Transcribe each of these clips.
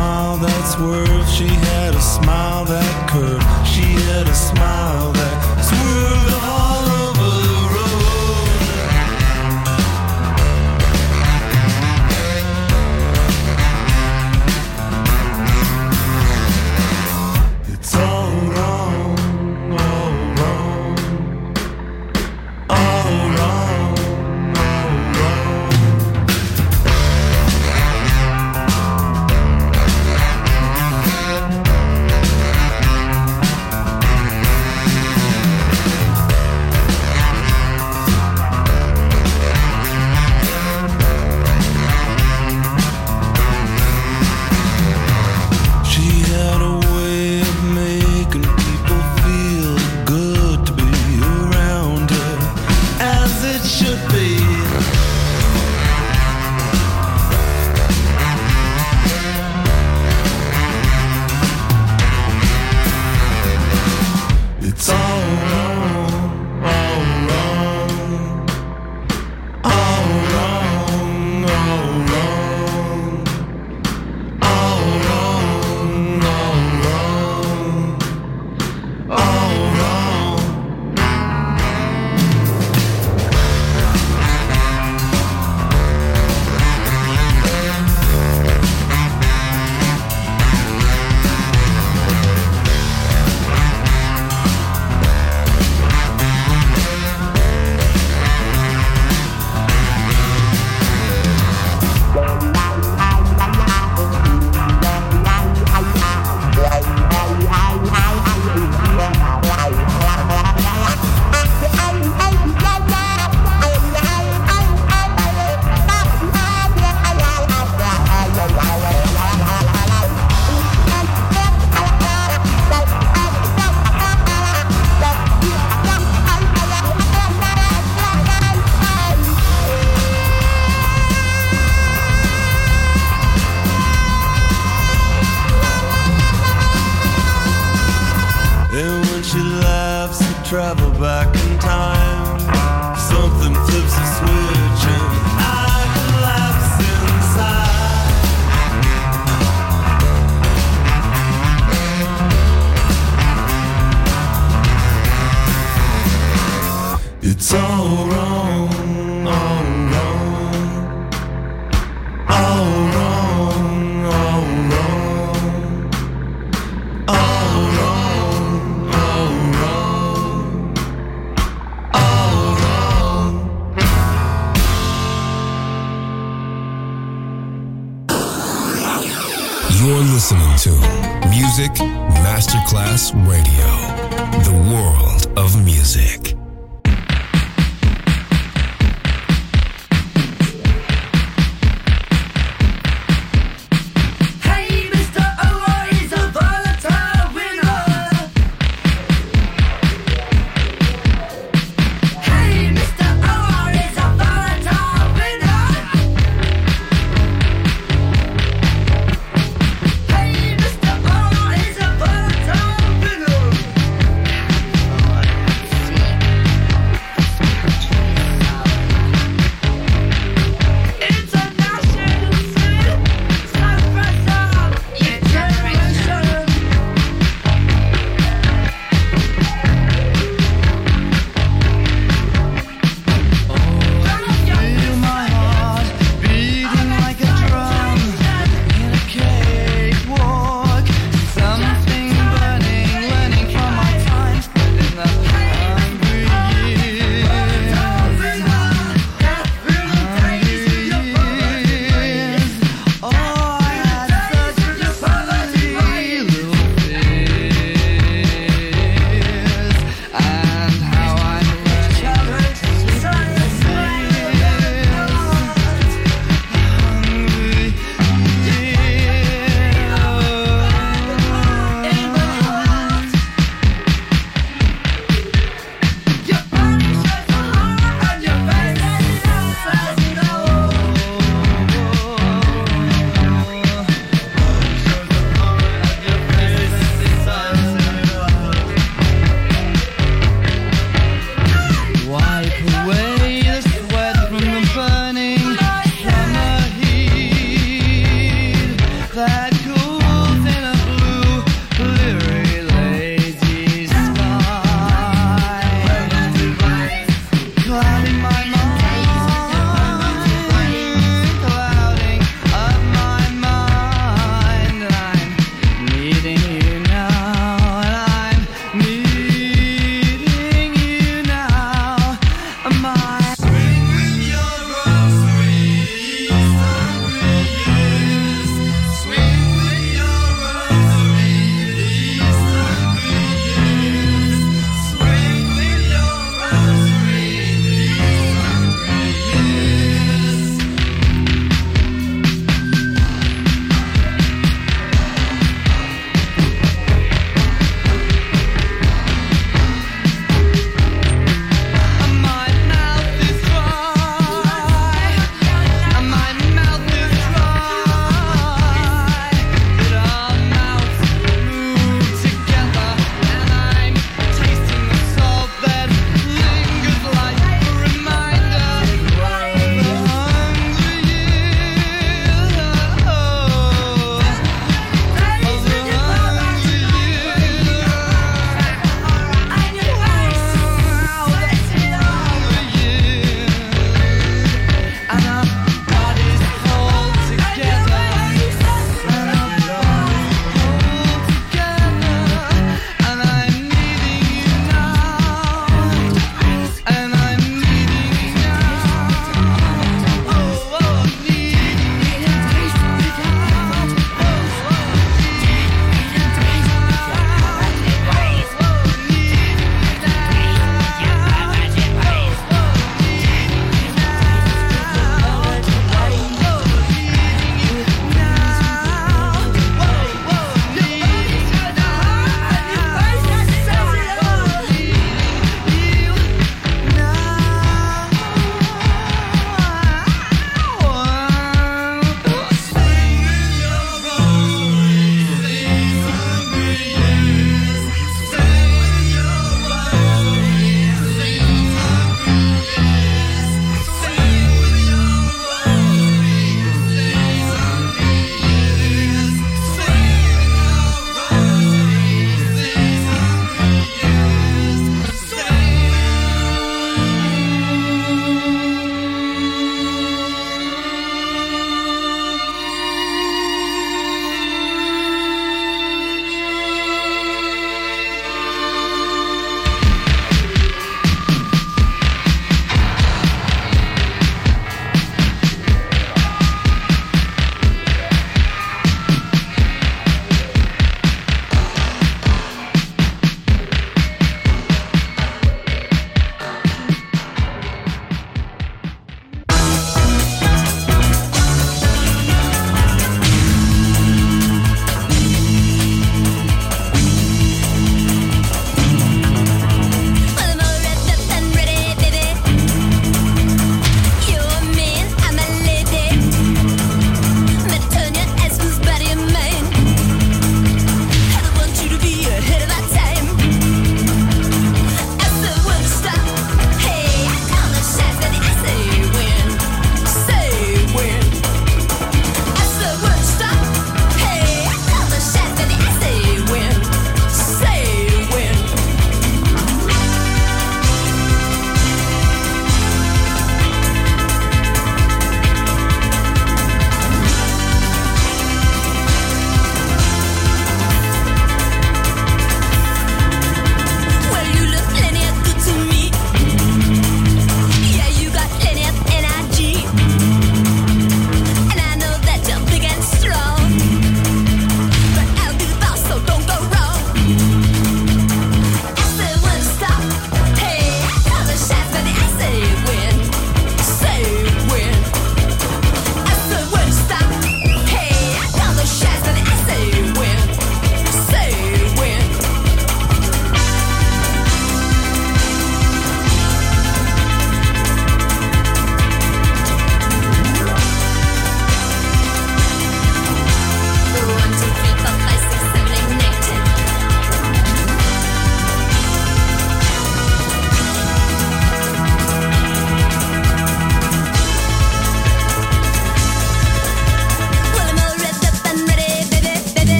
smile that swerved. She had a smile that curved. She had a smile.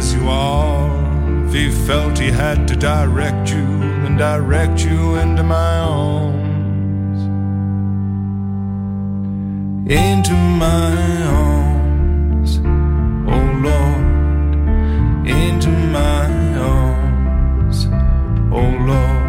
As you are. If he felt he had to direct you, then direct you into my arms. Into my arms, oh Lord, into my arms oh Lord,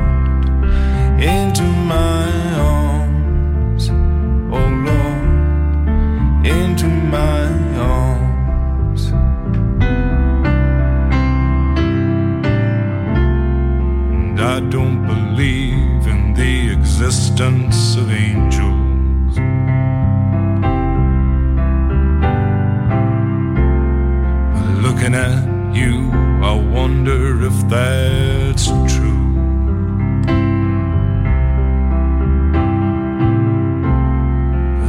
the existence of angels. Looking at you, I wonder if that's true.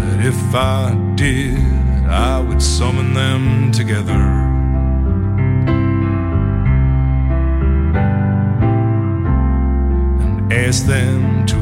But if I did, I would summon them together. And ask them to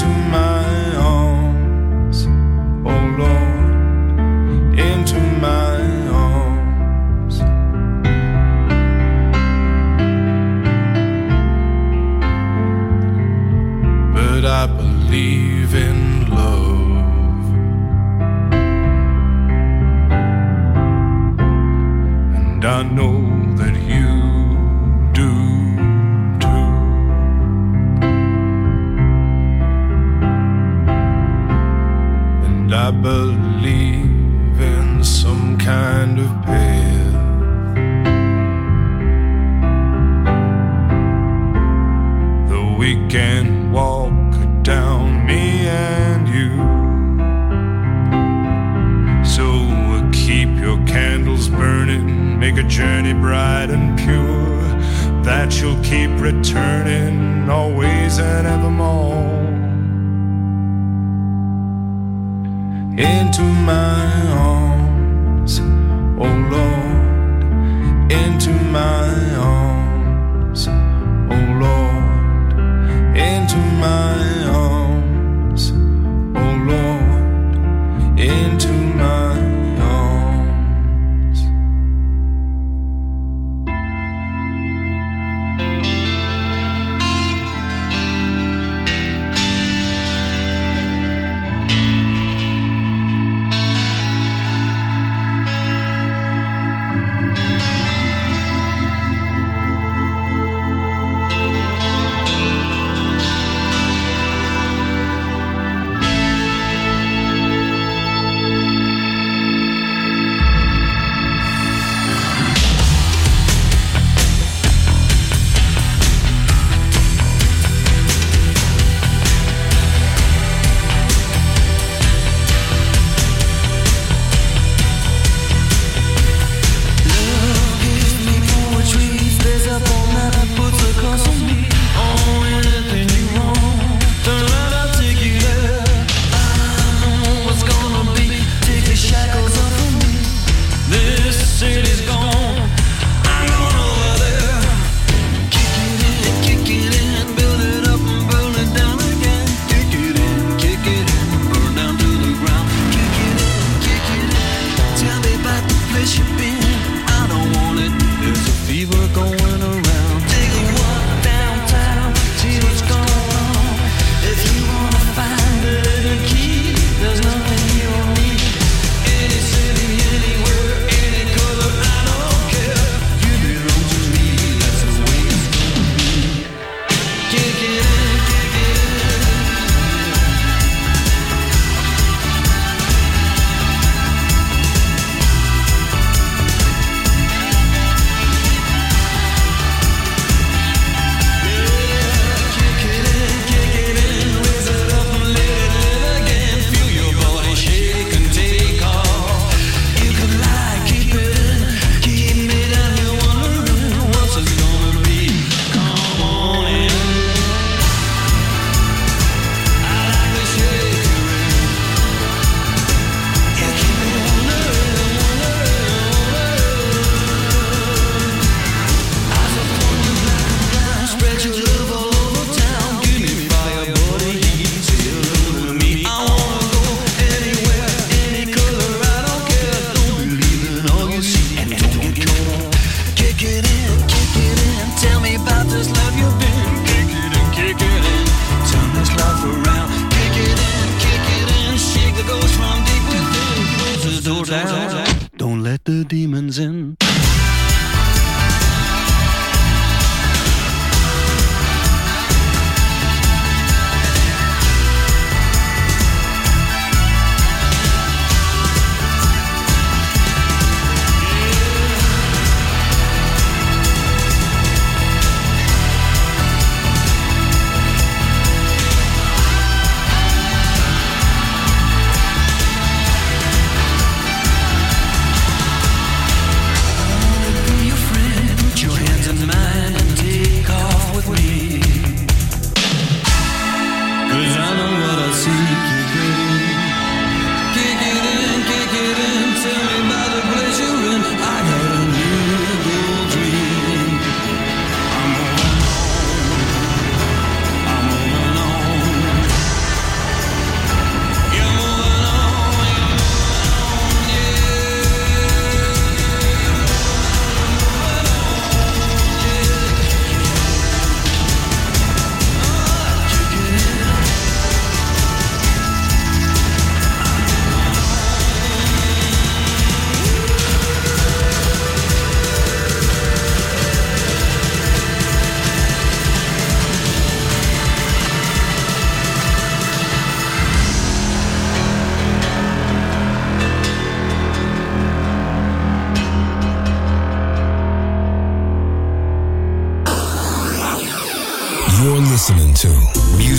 into my